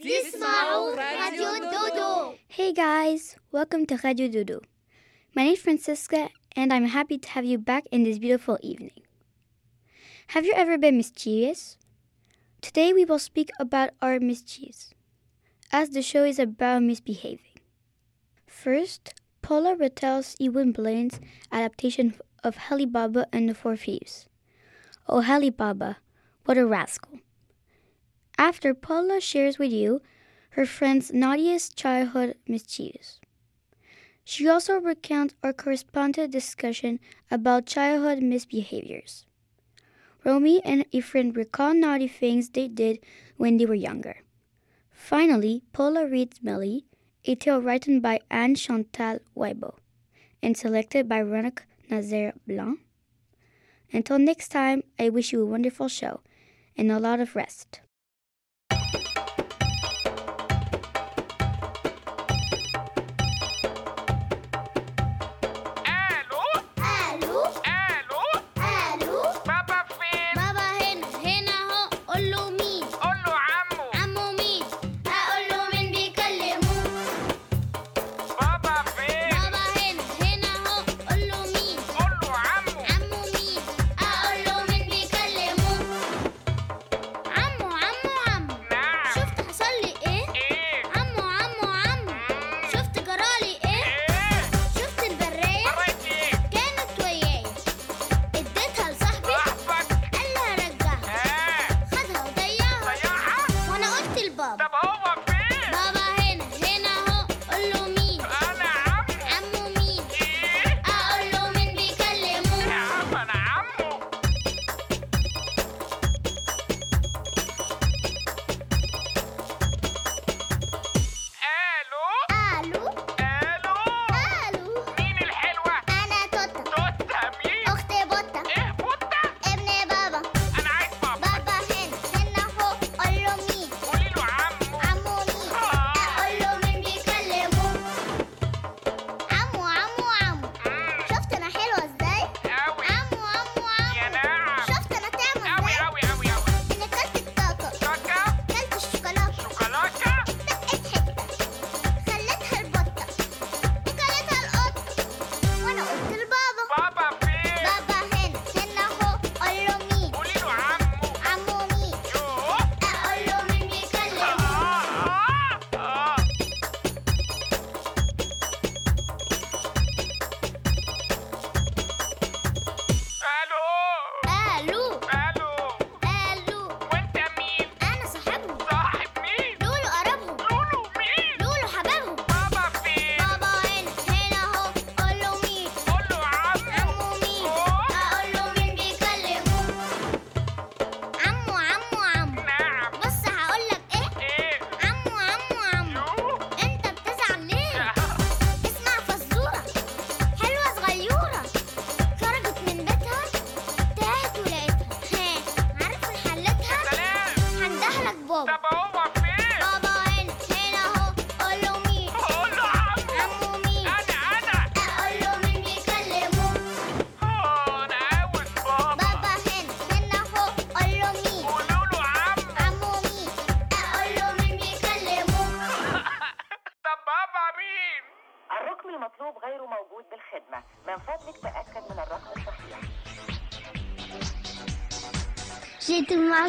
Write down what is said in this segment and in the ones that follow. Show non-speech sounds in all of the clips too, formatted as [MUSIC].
Hey guys, welcome to Radio Dodo. My name is Francisca and I'm happy to have you back in this beautiful evening. Have you ever been mischievous? Today we will speak about our mischiefs, as the show is about misbehaving. First, Paula retells Ewan Blaine's adaptation of Ali Baba and the Four Thieves. Oh, Ali Baba, what a rascal! After, Paula shares with you her friend's naughtiest childhood mischiefs. She also recounts our correspondent discussion about childhood misbehaviors. Romy and Ephraim recall naughty things they did when they were younger. Finally, Paula reads Millie, a tale written by Anne Chantal Weibo and selected by Ronak Nazaire Blanc. Until next time, I wish you a wonderful show and a lot of rest.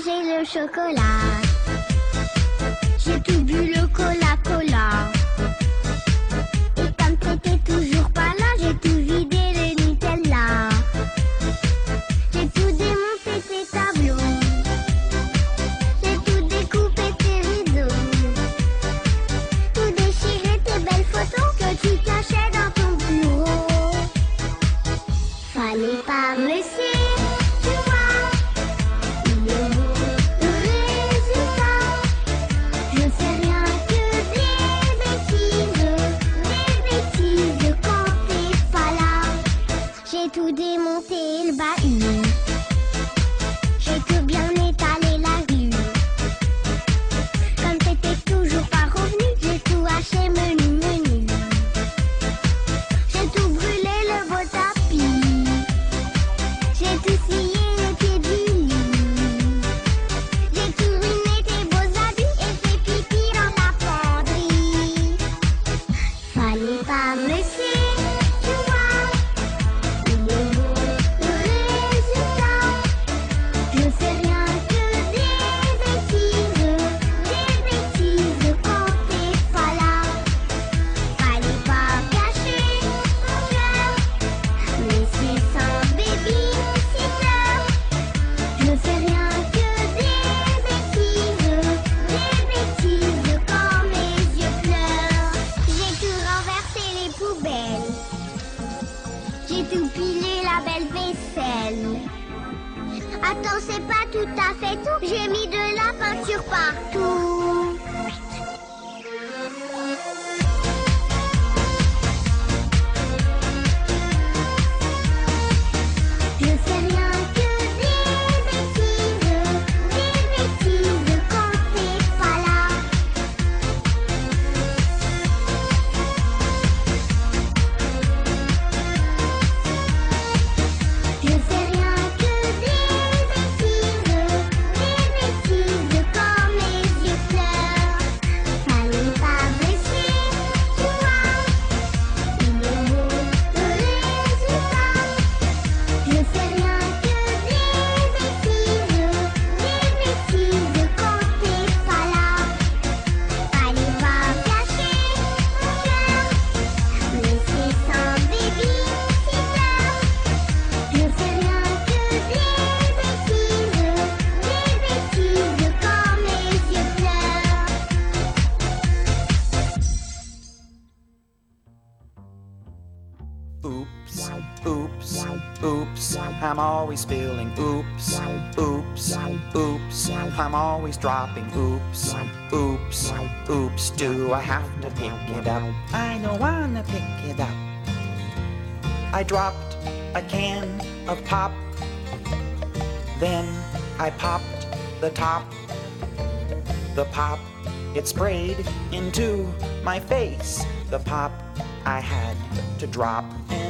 Sẽ 说过啦 spilling. Oops, oops, oops, I'm always dropping. Oops, oops, oops, do I have to pick it up? I don't wanna pick it up. I dropped a can of pop, then I popped the top. The pop, it sprayed into my face. The pop I had to drop,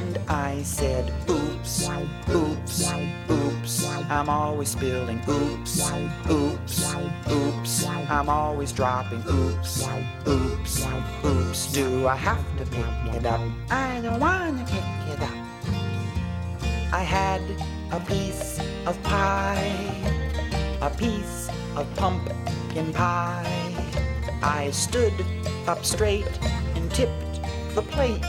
and I said, Oops, oops, oops, I'm always spilling. Oops, oops, oops, I'm always dropping. Oops, oops, oops, do I have to pick it up? I don't wanna pick it up. I had a piece of pie, a piece of pumpkin pie. I stood up straight and tipped the plate.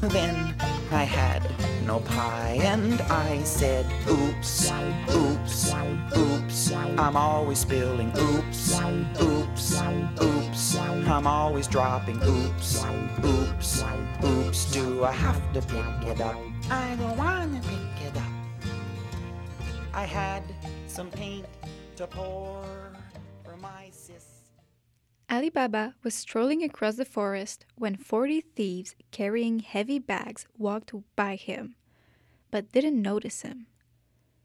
Then I had no pie, and I said, Oops, oops, oops, I'm always spilling. Oops, oops, oops, I'm always dropping. Oops, oops, oops, do I have to pick it up? I don't wanna pick it up. I had some paint to pour for my sis. Ali Baba was strolling across the forest when 40 thieves carrying heavy bags walked by him, but didn't notice him.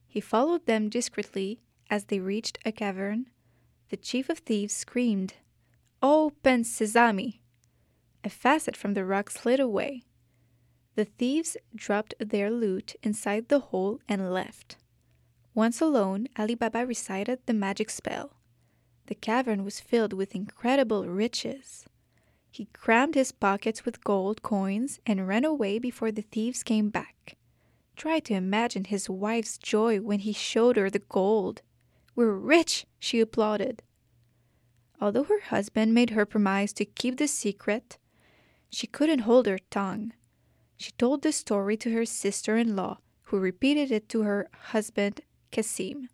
He followed them discreetly as they reached a cavern. The chief of thieves screamed, Open sesame! A facet from the rock slid away. The thieves dropped their loot inside the hole and left. Once alone, Ali Baba recited the magic spell. The cavern was filled with incredible riches. He crammed his pockets with gold coins and ran away before the thieves came back. Try to imagine his wife's joy when he showed her the gold. We're rich, she applauded. Although her husband made her promise to keep the secret, she couldn't hold her tongue. She told the story to her sister in law, who repeated it to her husband, Cassim.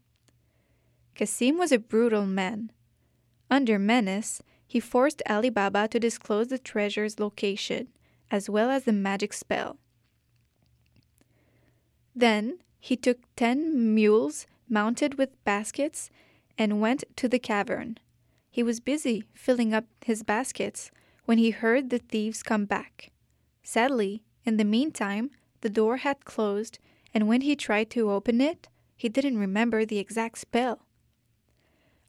Cassim was a brutal man. Under menace, he forced Ali Baba to disclose the treasure's location, as well as the magic spell. Then he took ten mules mounted with baskets and went to the cavern. He was busy filling up his baskets when he heard the thieves come back. Sadly, in the meantime, the door had closed, and when he tried to open it, he didn't remember the exact spell.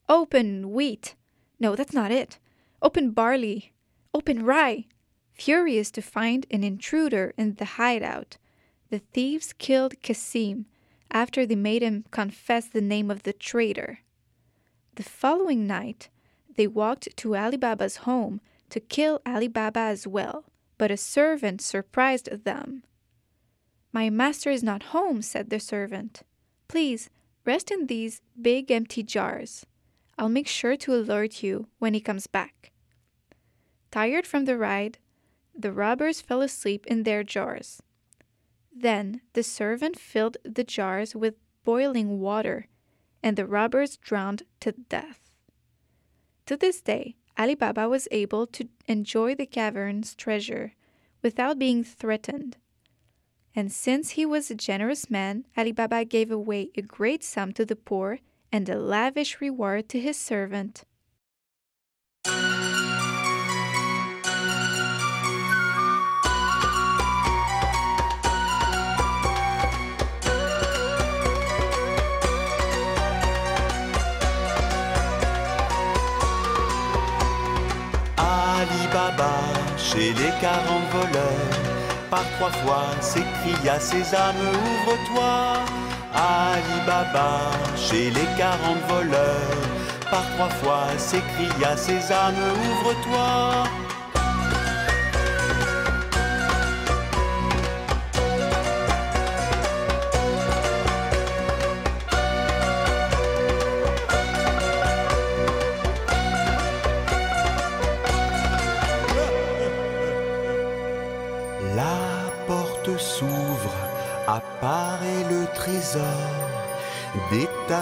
Open wheat! No, that's not it. Open barley! Open rye! Furious to find an intruder in the hideout, the thieves killed Cassim after they made him confess the name of the traitor. The following night, they walked to Ali Baba's home to kill Ali Baba as well, but a servant surprised them. My master is not home, said the servant. Please rest in these big empty jars. I'll make sure to alert you when he comes back. Tired from the ride, the robbers fell asleep in their jars. Then the servant filled the jars with boiling water, and the robbers drowned to death. To this day, Ali Baba was able to enjoy the cavern's treasure without being threatened. And since he was a generous man, Ali Baba gave away a great sum to the poor and a lavish reward to his servant. Ali Baba, chez les quarante voleurs, par trois fois s'écria Sésame, ouvre-toi. Ali Baba, chez les quarante voleurs, par trois fois s'écria Sésame, ouvre-toi.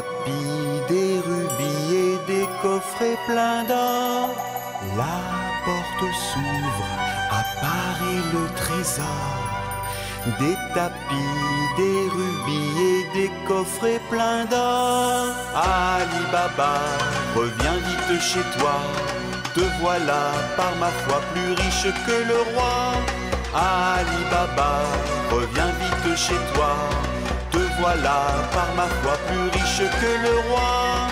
Tapis, des rubis et des coffrets pleins d'or. La porte s'ouvre, apparaît le trésor. Des tapis, des rubis et des coffrets pleins d'or. Ali Baba, reviens vite chez toi. Te voilà par ma foi plus riche que le roi. Ali Baba, reviens vite chez toi voilà par ma foi plus riche que le roi.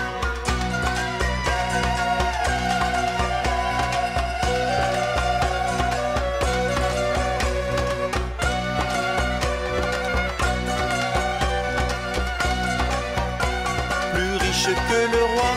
Plus riche que le roi.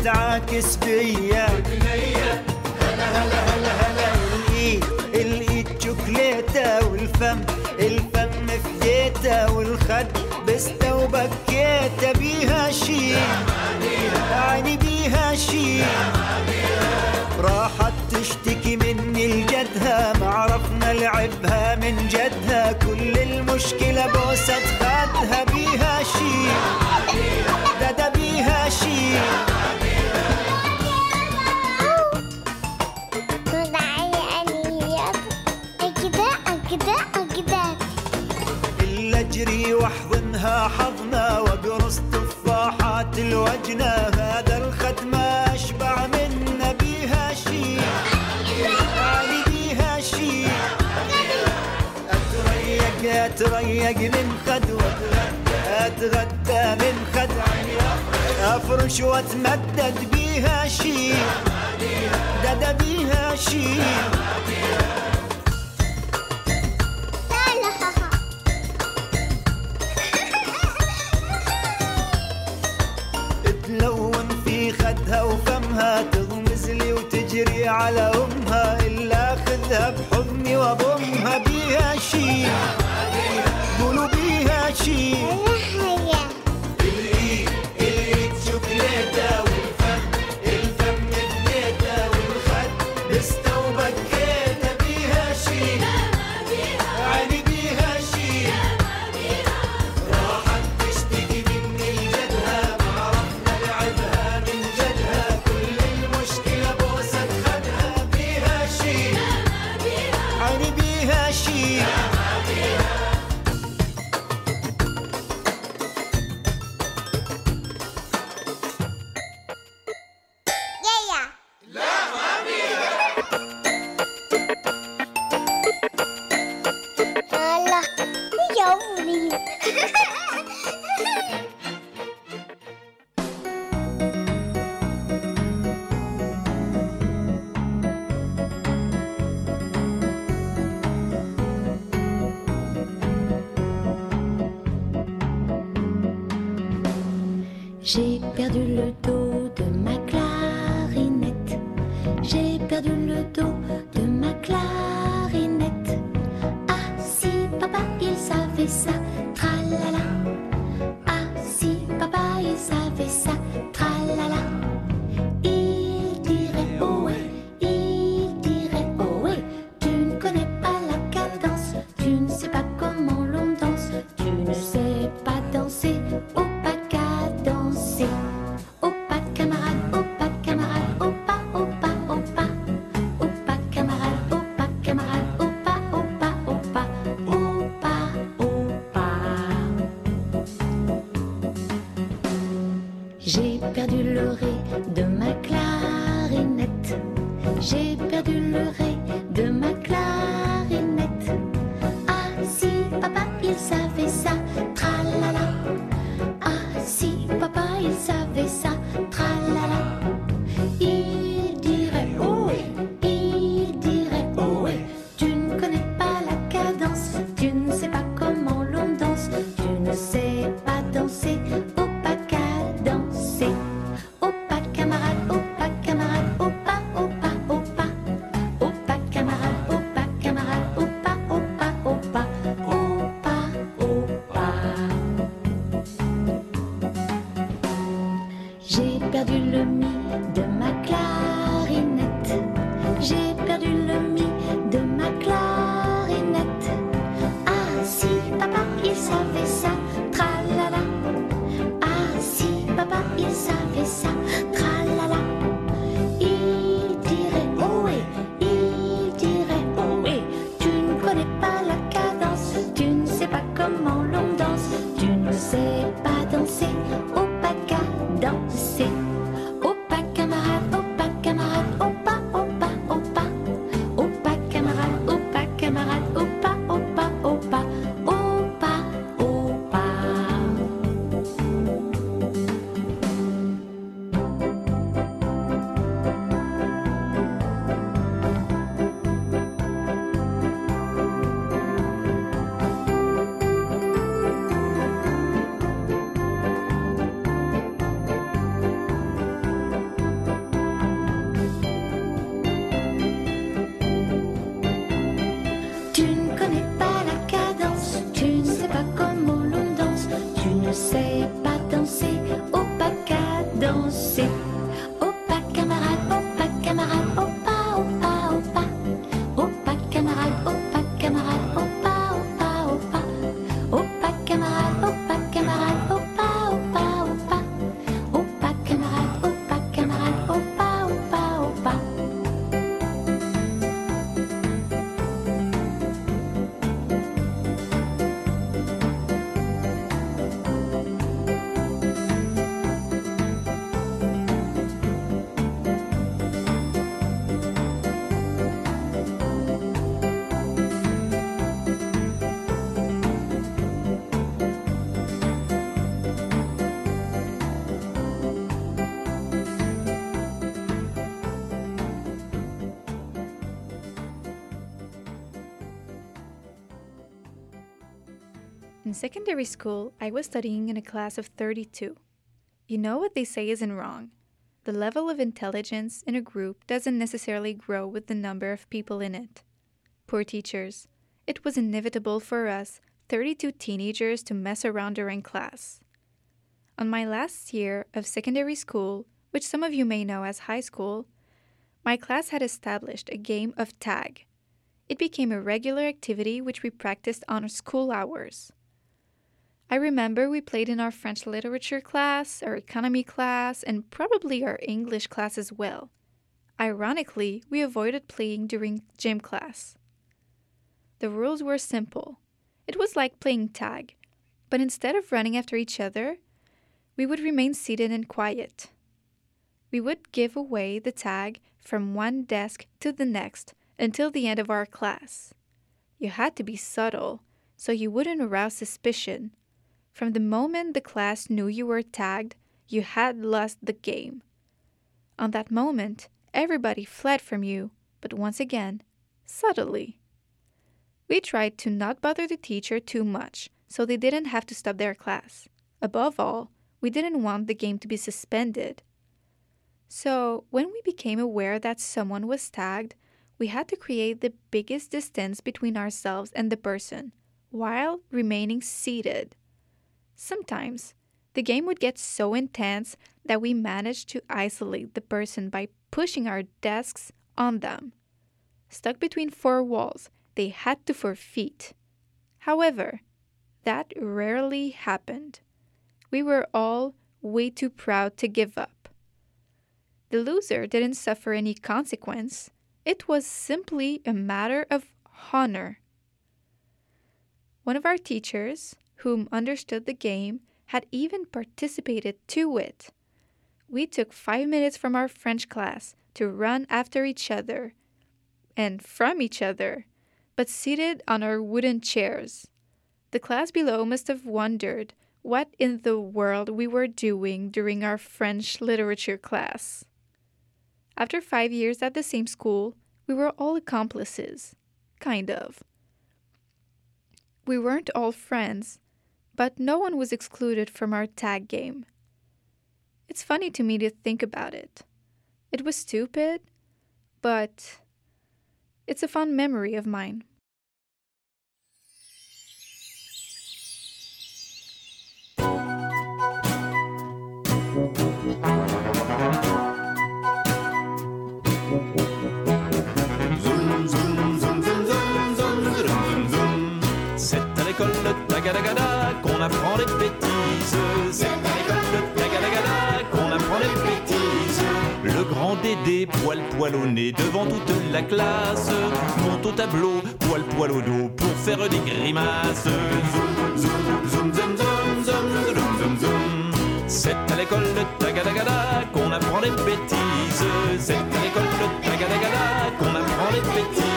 اتعاكس بيا هلا هلا هلا هلا الايد الايد شوكليتة والفم الفم فديتة والخد بستة وبكيتة بيها شي. عيني بيها شي. راحت تشتكي مني لجدها ما عرفنا لعبها من جدها. كل المشكلة بوسة خدها بيها شي. ده ده بيها شي. تفاحات الوجنة هذا الخد ما أشبع منه بيها شي علي بيها شي أتريق أتريق من خد أتغدى من خد أفرش وأتمدد بيها شي ددا بيها شي على أمها إلا اخذها بحضني وأضمها بيها شي. قولوا بيها شي. Secondary school, I was studying in a class of 32. You know what they say isn't wrong. The level of intelligence in a group doesn't necessarily grow with the number of people in it. Poor teachers. It was inevitable for us, 32 teenagers, to mess around during class. On my last year of secondary school, which some of you may know as high school, my class had established a game of tag. It became a regular activity which we practiced on school hours. I remember we played in our French literature class, our economy class, and probably our English class as well. Ironically, we avoided playing during gym class. The rules were simple. It was like playing tag, but instead of running after each other, we would remain seated and quiet. We would give away the tag from one desk to the next until the end of our class. You had to be subtle so you wouldn't arouse suspicion. From the moment the class knew you were tagged, you had lost the game. On that moment, everybody fled from you, but once again, subtly. We tried to not bother the teacher too much so they didn't have to stop their class. Above all, we didn't want the game to be suspended. So, when we became aware that someone was tagged, we had to create the biggest distance between ourselves and the person while remaining seated. Sometimes, the game would get so intense that we managed to isolate the person by pushing our desks on them. Stuck between four walls, they had to forfeit. However, that rarely happened. We were all way too proud to give up. The loser didn't suffer any consequence. It was simply a matter of honor. One of our teachers, whom understood the game, had even participated to it. We took five minutes from our French class to run after each other and from each other, but seated on our wooden chairs. The class below must have wondered what in the world we were doing during our French literature class. After five years at the same school, we were all accomplices. Kind of. We weren't all friends, but no one was excluded from our tag game. It's funny to me to think about it. It was stupid, but it's a fond memory of mine. C'est à l'école Tagadagada qu'on apprend les bêtises. C'est à l'école de Tagadagada qu'on apprend les bêtises. Le grand Dédé, poil poil au nez devant toute la classe, monte au tableau, poil poil au dos pour faire des grimaces. Zoom, zoom, zoom, zoom, zoom, zoom, zoom, zoom, zoom. C'est à l'école de Tagadagada qu'on apprend les bêtises. C'est à l'école de Tagadagada qu'on apprend les bêtises.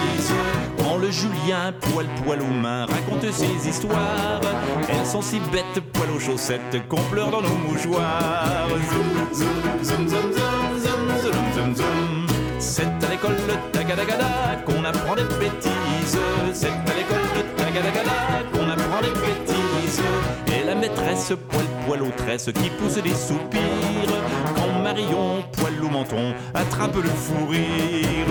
Julien, poil poil aux mains, raconte ses histoires. Elles sont si bêtes, poil aux chaussettes, qu'on pleure dans nos mouchoirs. Zoom, zoom, zoom, zoom, zoom, zoom, zoom, zoom, C'est à l'école de Tagadagada qu'on apprend des bêtises. C'est à l'école de Tagadagada qu'on apprend des bêtises. Et la maîtresse, poil poil aux tresses, qui pousse des soupirs poil au menton, attrape le fou rire.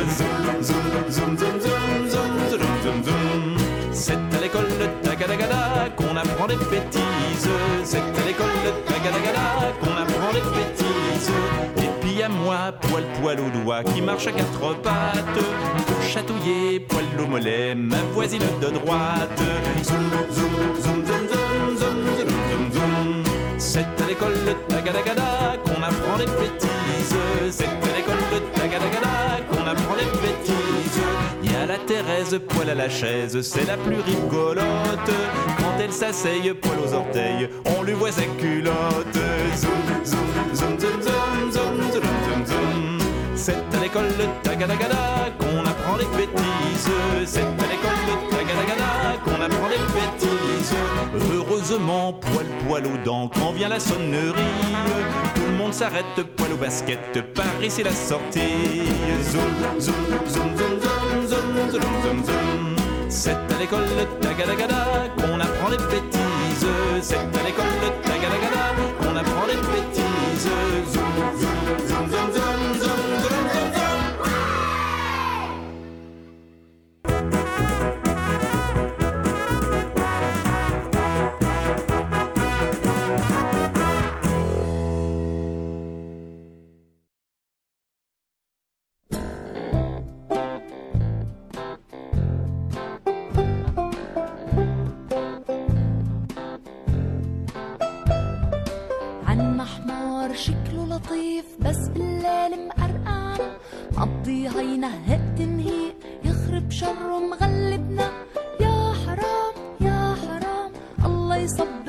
C'est à l'école de Tagadagada qu'on apprend des bêtises. C'est à l'école de Tagadagada qu'on apprend des bêtises. Et puis à moi, poil poil au doigt qui marche à quatre pattes. Pour chatouiller, poil au mollet, ma voisine de droite. C'est à l'école de Tagadagada qu'on apprend les bêtises. C'est à l'école de Tagadagada qu'on apprend les bêtises. Il y a la Thérèse, poil à la chaise, c'est la plus rigolote. Quand elle s'asseye, poil aux orteils, on lui voit sa culotte. Zoom, zoom, zoom, zoom, zoom, zoom, zoom, zoom, zoom. C'est à l'école de Tagadagada qu'on apprend les bêtises. C'est à l'école de Tagadagada qu'on apprend les bêtises. Heureusement, poil poil aux dents, quand vient la sonnerie, tout le monde s'arrête, poil au basket, Paris c'est la sortie. Zoom, zoom, zoom, zoom, zoom, zoom, zoom, zoom, zoom. C'est à l'école de Tagadagada qu'on apprend les bêtises. C'est à l'école de Tagadagada qu'on apprend les bêtises. Zoom. ay sabah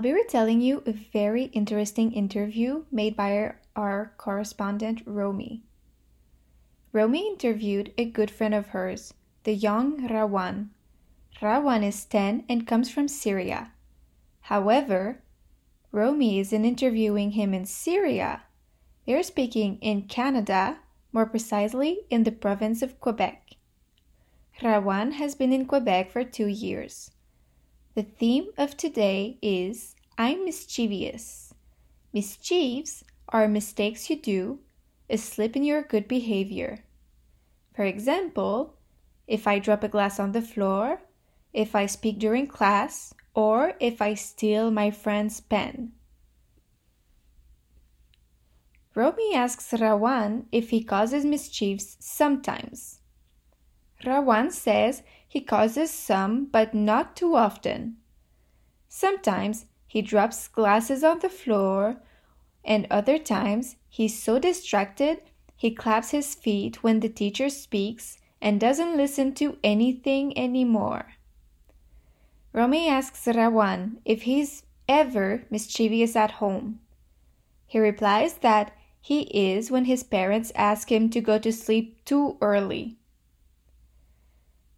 I'll be retelling you a very interesting interview made by our correspondent Romy. Romy interviewed a good friend of hers, the young Rawan. Rawan is 10 and comes from Syria. However, Romy isn't interviewing him in Syria. They're speaking in Canada, more precisely in the province of Quebec. Rawan has been in Quebec for two years. The theme of today is I'm mischievous. Mischiefs are mistakes you do, a slip in your good behavior. For example, if I drop a glass on the floor, if I speak during class, or if I steal my friend's pen. Romy asks Rawan if he causes mischiefs sometimes. Rawan says he causes some, but not too often. Sometimes he drops glasses on the floor, and other times he's so distracted he claps his feet when the teacher speaks and doesn't listen to anything anymore. Romy asks Rawan if he's ever mischievous at home. He replies that he is when his parents ask him to go to sleep too early.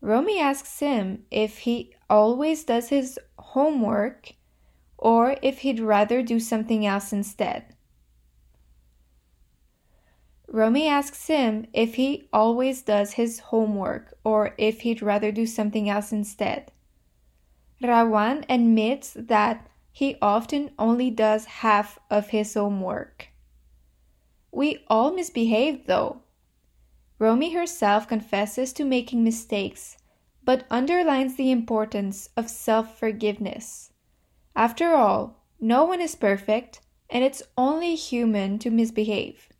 Romy asks him if he always does his homework or if he'd rather do something else instead. Romy asks him if he always does his homework or if he'd rather do something else instead. Rawan admits that he often only does half of his homework. We all misbehave, though. Romy herself confesses to making mistakes, but underlines the importance of self forgiveness. After all, no one is perfect, and it's only human to misbehave.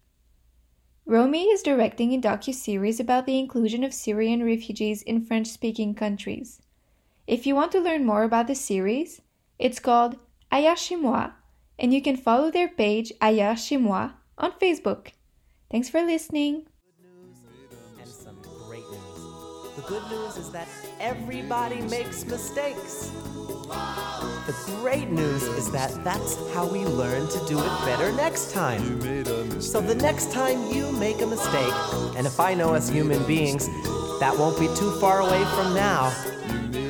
Romy is directing a docu-series about the inclusion of Syrian refugees in French-speaking countries. If you want to learn more about the series, it's called Ailleurs chez moi, and you can follow their page Ailleurs chez moi on Facebook. Thanks for listening. The good news is that everybody makes mistakes. The great news is that that's how we learn to do it better next time. So the next time you make a mistake, and if I know as human beings, that won't be too far away from now.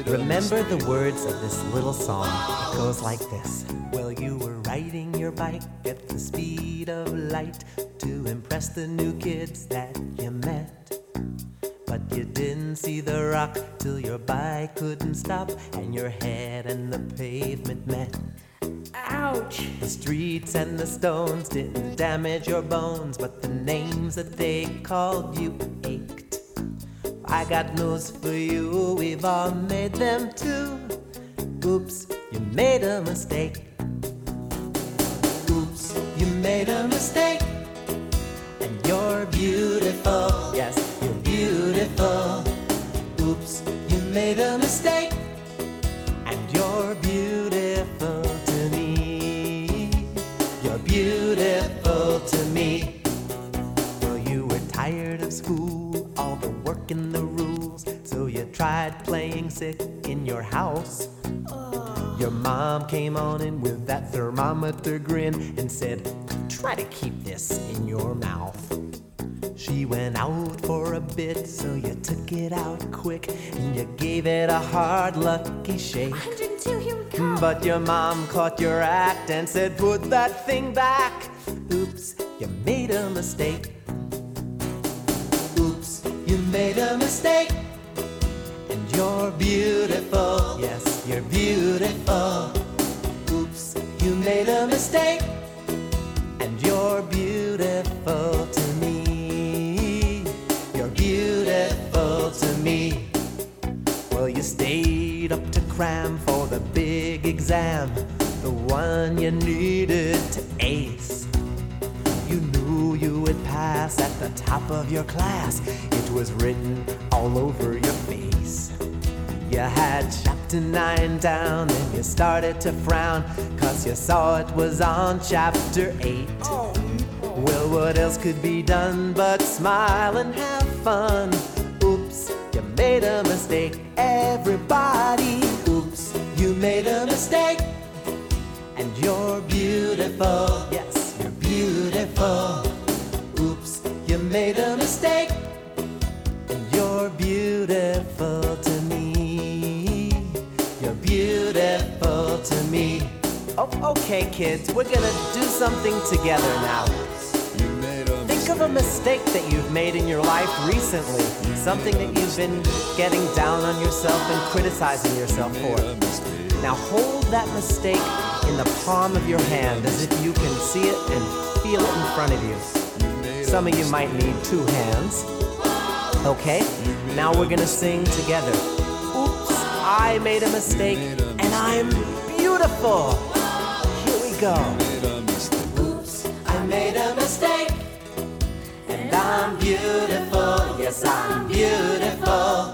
Remember the words of this little song. It goes like this. Well, you were riding your bike at the speed of light to impress the new kids that you met. But you didn't see the rock till your bike couldn't stop and your head and the pavement met. Ouch! The streets and the stones didn't damage your bones, but the names that they called you ached. I got news for you, we've all made them too. Oops, you made a mistake. Oops, you made a mistake. And you're beautiful, yes, made a mistake. And you're beautiful to me. You're beautiful to me. Well, you were tired of school, all the work and the rules, so you tried playing sick in your house. Your mom came on in with that thermometer grin and said, Try to keep this in your mouth. She went out for a bit, so you took it out quick and you gave it a hard, lucky shake. 102, here we go. But your mom caught your act and said, Put that thing back. Oops, you made a mistake. Oops, you made a mistake. And you're beautiful. Yes, you're beautiful. Oops, you made a mistake. And you're beautiful to you stayed up to cram for the big exam, the one you needed to ace. You knew you would pass at the top of your class. It was written all over your face. You had chapter 9 down and you started to frown cause you saw it was on chapter 8. Well, what else could be done but smile and have fun? Made a mistake, everybody. Oops, you made a mistake. And you're beautiful, yes, you're beautiful. Oops, you made a mistake. And you're beautiful to me. You're beautiful to me. Oh. Okay, kids, we're gonna do something together now. Think of a mistake that you've made in your life recently. Something that you've been getting down on yourself and criticizing yourself for. Now hold that mistake in the palm of your hand as if you can see it and feel it in front of you. Some of you might need two hands. Okay, now we're gonna sing together. Oops, I made a mistake and I'm beautiful. Here we go. I'm beautiful. Yes, I'm beautiful.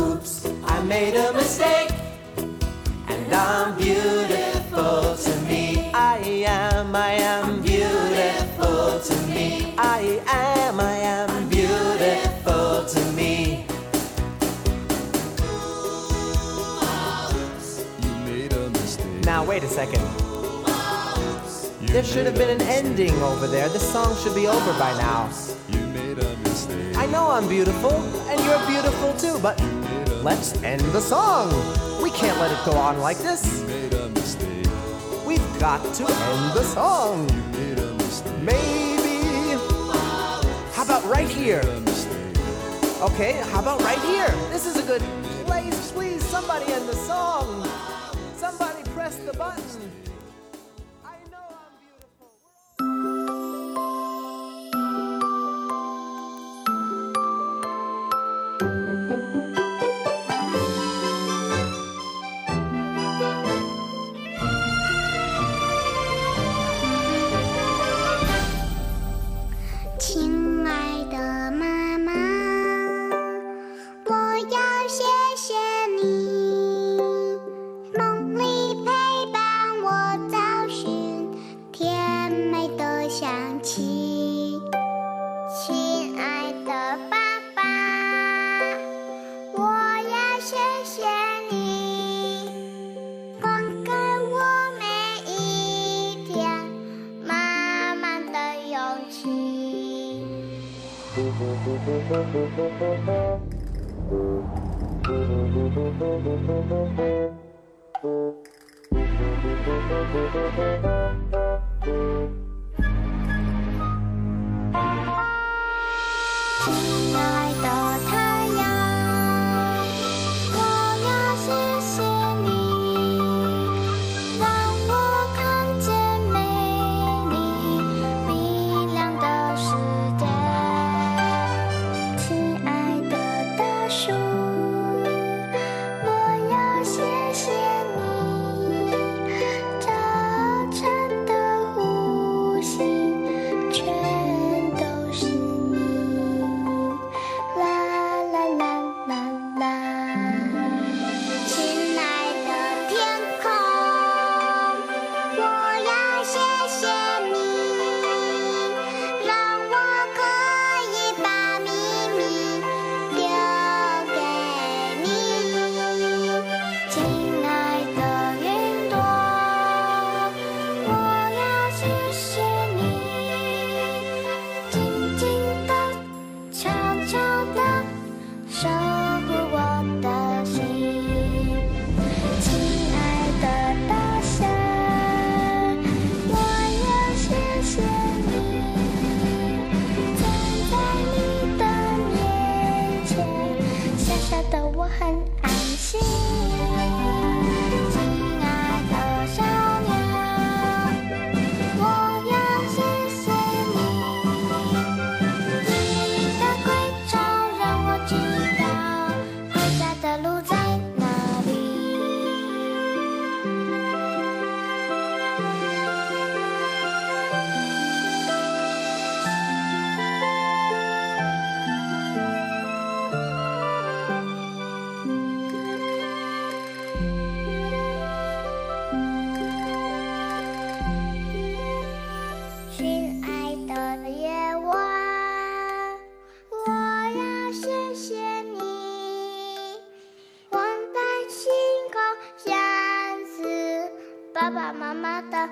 Oops, I made a mistake and I'm beautiful to me. I am, I am beautiful to me. I am, I am beautiful to me. Now, wait a second. There should have been an ending over there. This song should be over by now. Know I'm beautiful, and you're beautiful too, but let's end the song. We can't let it go on like this. We've got to end the song. Maybe. How about right here? Okay, how about right here? This is a good place. Please, somebody end the song. Somebody press the button. 妈妈的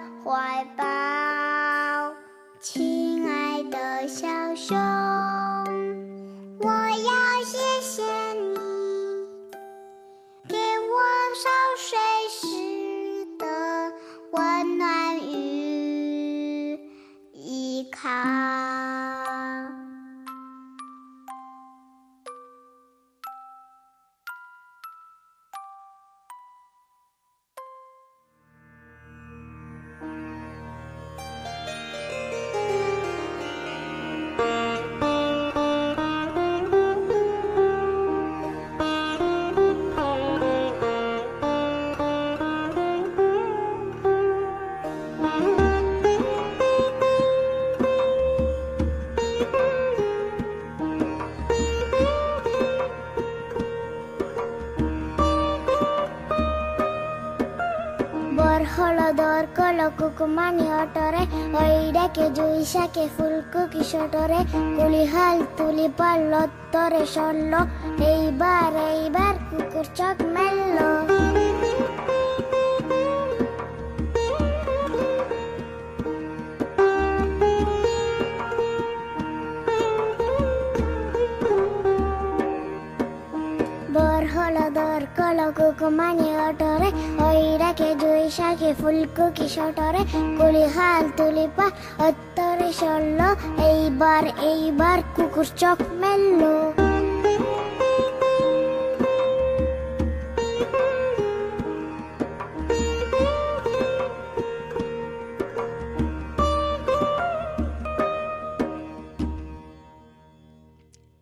কুকুমানি অটরে ওই ডাকে জুই শাকে ফুলকু কিশোটরে, কুলিহাল তুলি পাল লত্তরে সরল, এইবার এইবার কুকুর চক জুইসাকে ফুলকু কিশোটরে কুলি হাল তুলি পা অত্তরে সরল এইবার এইবার কুকুর চোখ মেলল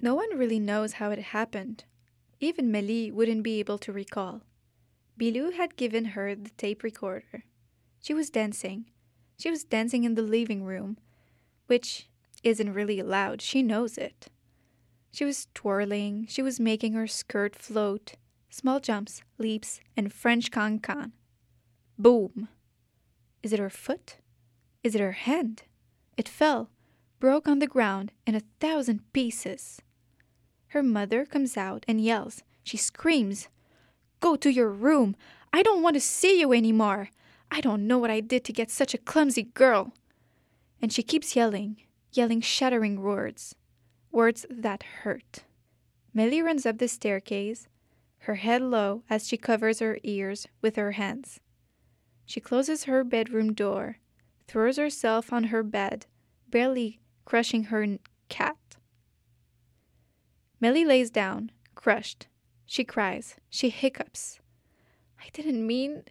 No one really knows how it happened. Even Melie wouldn't be able to recall. Bilou had given her the tape recorder. She was dancing. She was dancing in the living room, which isn't really allowed. She knows it. She was twirling. She was making her skirt float. Small jumps, leaps, and French can-can. Boom! Is it her foot? Is it her hand? It fell, broke on the ground in a thousand pieces. Her mother comes out and yells. She screams, Go to your room! I don't want to see you anymore! I don't know what I did to get such a clumsy girl! And she keeps yelling, yelling shattering words, words that hurt. Millie runs up the staircase, her head low as she covers her ears with her hands. She closes her bedroom door, throws herself on her bed, barely crushing her cat. Millie lays down, crushed. She cries. She hiccups. I didn't mean.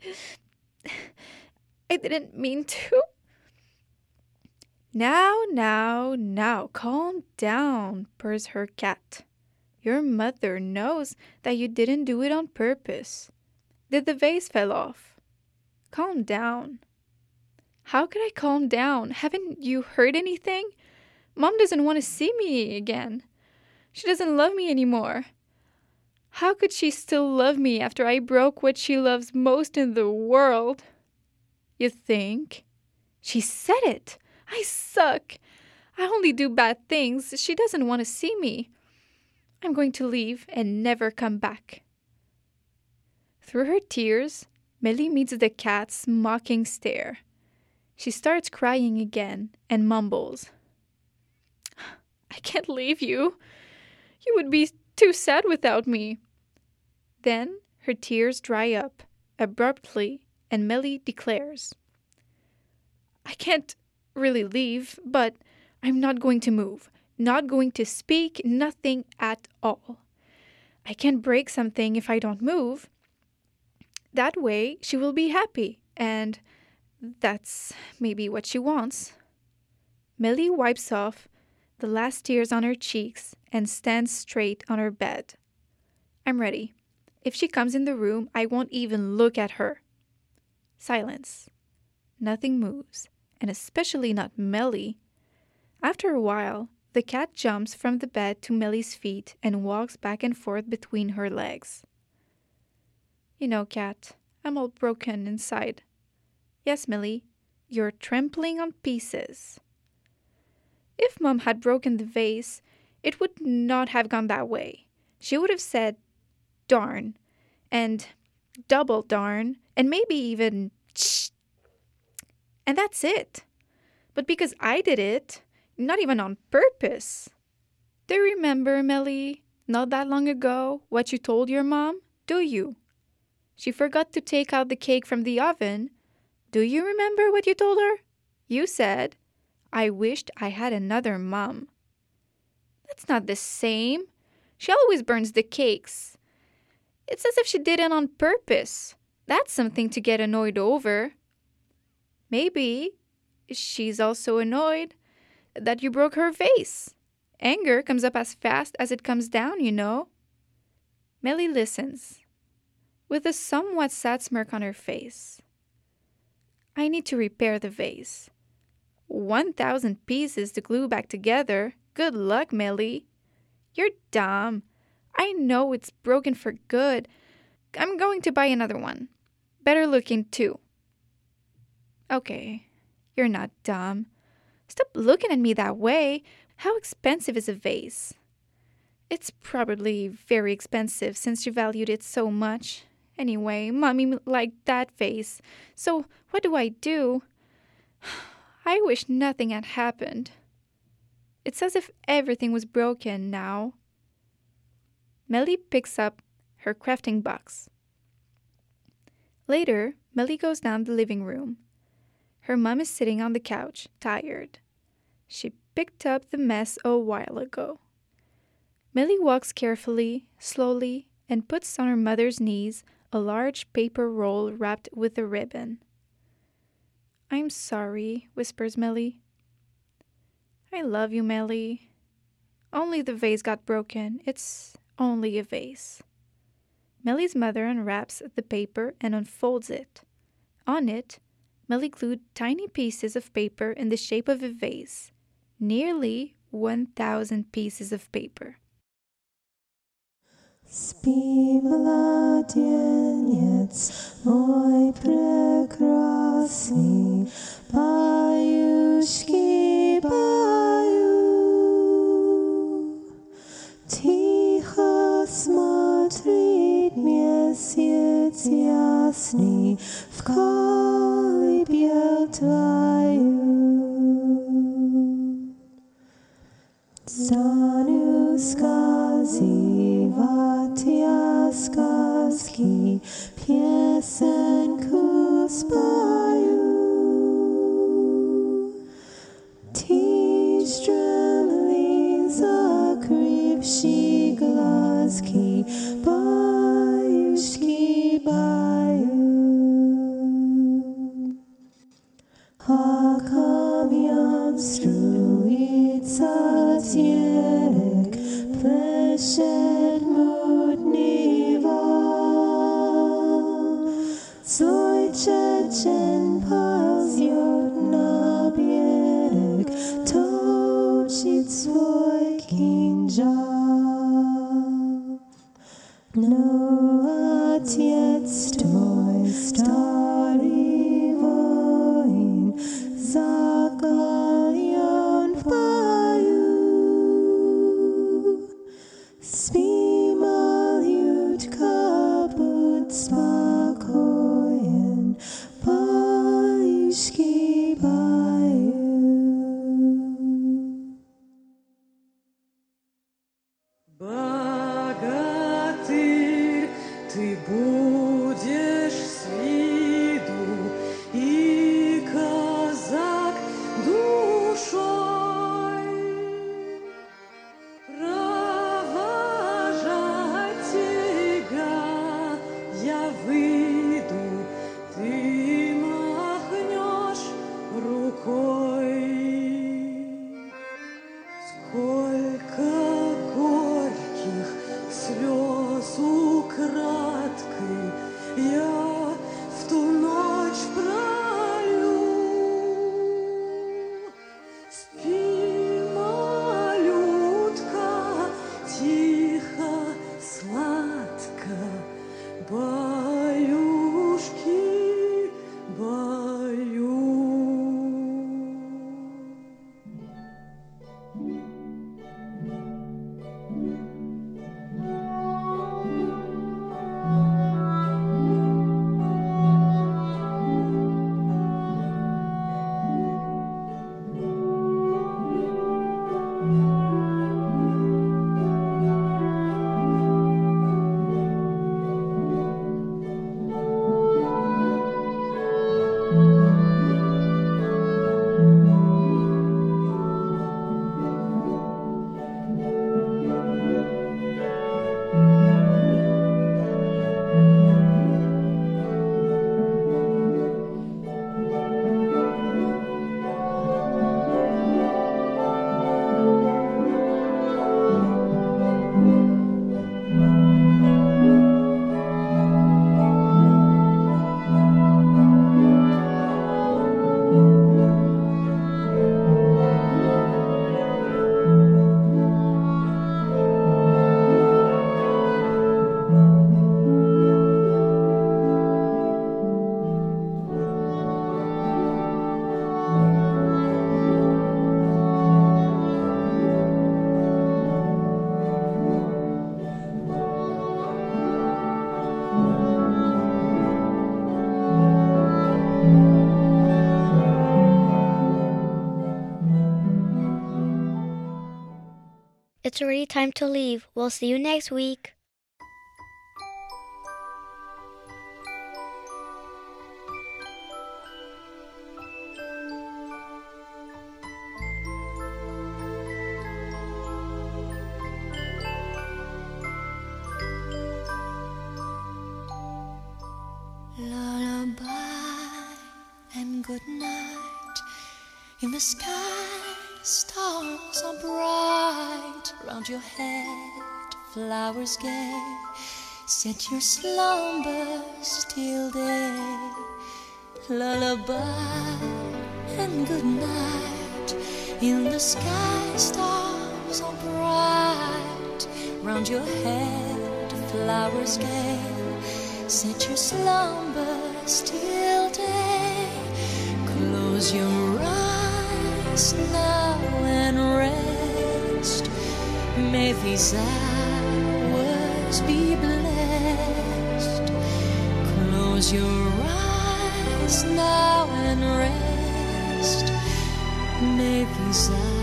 I didn't mean to. Now, now, now, calm down, purrs her cat. Your mother knows that you didn't do it on purpose. Did the vase fell off? Calm down. How could I calm down? Haven't you heard anything? Mom doesn't want to see me again. She doesn't love me anymore. How could she still love me after I broke what she loves most in the world? You think? She said it. I suck. I only do bad things. She doesn't want to see me. I'm going to leave and never come back. Through her tears, Millie meets the cat's mocking stare. She starts crying again and mumbles, I can't leave you. You would be too sad without me. Then her tears dry up abruptly, and Millie declares, I can't really leave, but I'm not going to move, not going to speak, nothing at all. I can't break something if I don't move. That way, she will be happy, and that's maybe what she wants. Millie wipes off the last tears on her cheeks and stands straight on her bed. I'm ready. If she comes in the room, I won't even look at her. Silence. Nothing moves, and especially not Melly. After a while, the cat jumps from the bed to Millie's feet and walks back and forth between her legs. You know, cat, I'm all broken inside. Yes, Millie, you're trampling on pieces. If Mom had broken the vase, it would not have gone that way. She would have said, darn, and double darn, and maybe even Shh. And that's it. But because I did it, not even on purpose. Do you remember, Melly, not that long ago, what you told your mom? Do you? She forgot to take out the cake from the oven. Do you remember what you told her? You said, I wished I had another mom. That's not the same. She always burns the cakes. It's as if she did it on purpose. That's something to get annoyed over. Maybe she's also annoyed that you broke her vase. Anger comes up as fast as it comes down, you know. Melly listens, with a somewhat sad smirk on her face. I need to repair the vase. 1,000 pieces to glue back together. Good luck, Melly. You're dumb. I know it's broken for good. I'm going to buy another one. Better looking, too. Okay, you're not dumb. Stop looking at me that way. How expensive is a vase? It's probably very expensive since you valued it so much. Anyway, Mommy liked that vase. So, what do I do? [SIGHS] I wish nothing had happened. It's as if everything was broken now. Melly picks up her crafting box. Later, Melly goes down the living room. Her mom is sitting on the couch, tired. She picked up the mess a while ago. Melly walks carefully, slowly, and puts on her mother's knees a large paper roll wrapped with a ribbon. I'm sorry, whispers Melly. I love you, Melly. Only the vase got broken. It's only a vase. Melly's mother unwraps the paper and unfolds it. On it, Melly glued tiny pieces of paper in the shape of a vase. Nearly 1,000 pieces of paper. Спи, младенец мой прекрасный, Баюшки, баю. Тихо смотрит месяц ясный В колыбель твою. Стану сказывать я сказки, песенку спою. Ты стремли закрывши глазки, Shiglaski Bayushki Bayu. Hakamiam Struica Tierek Pleshet Mutniva Zojčečen Paz Jodna Bierek Točit svoj Kinžal no, not yet. Tomorrow. It's already time to leave. We'll see you next week. Flowers gay. Set your slumbers till day. Lullaby and good night. In the sky, stars are bright. Round your head, flowers gay. Set your slumbers till day. Close your eyes now and rest. May these be blessed. Close your eyes now and rest. May these hours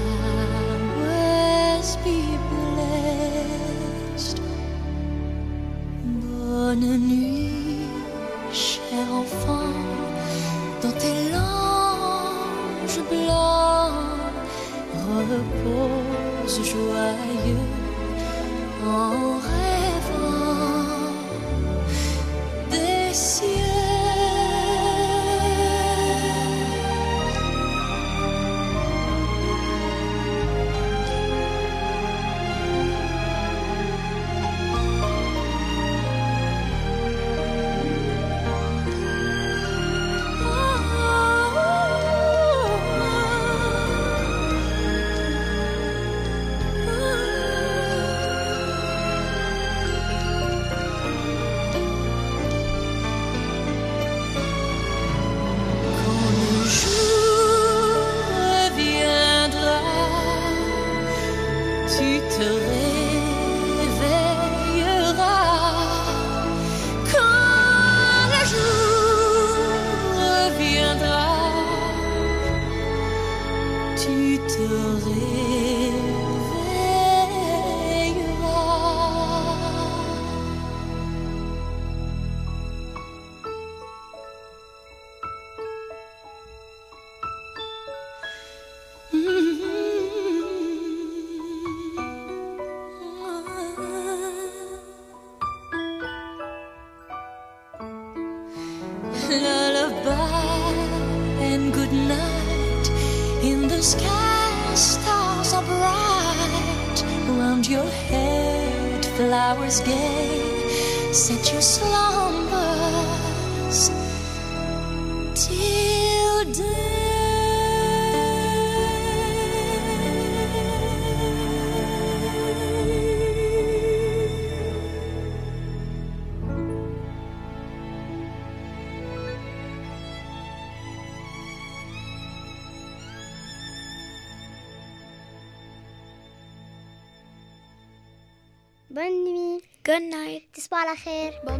خير. Bon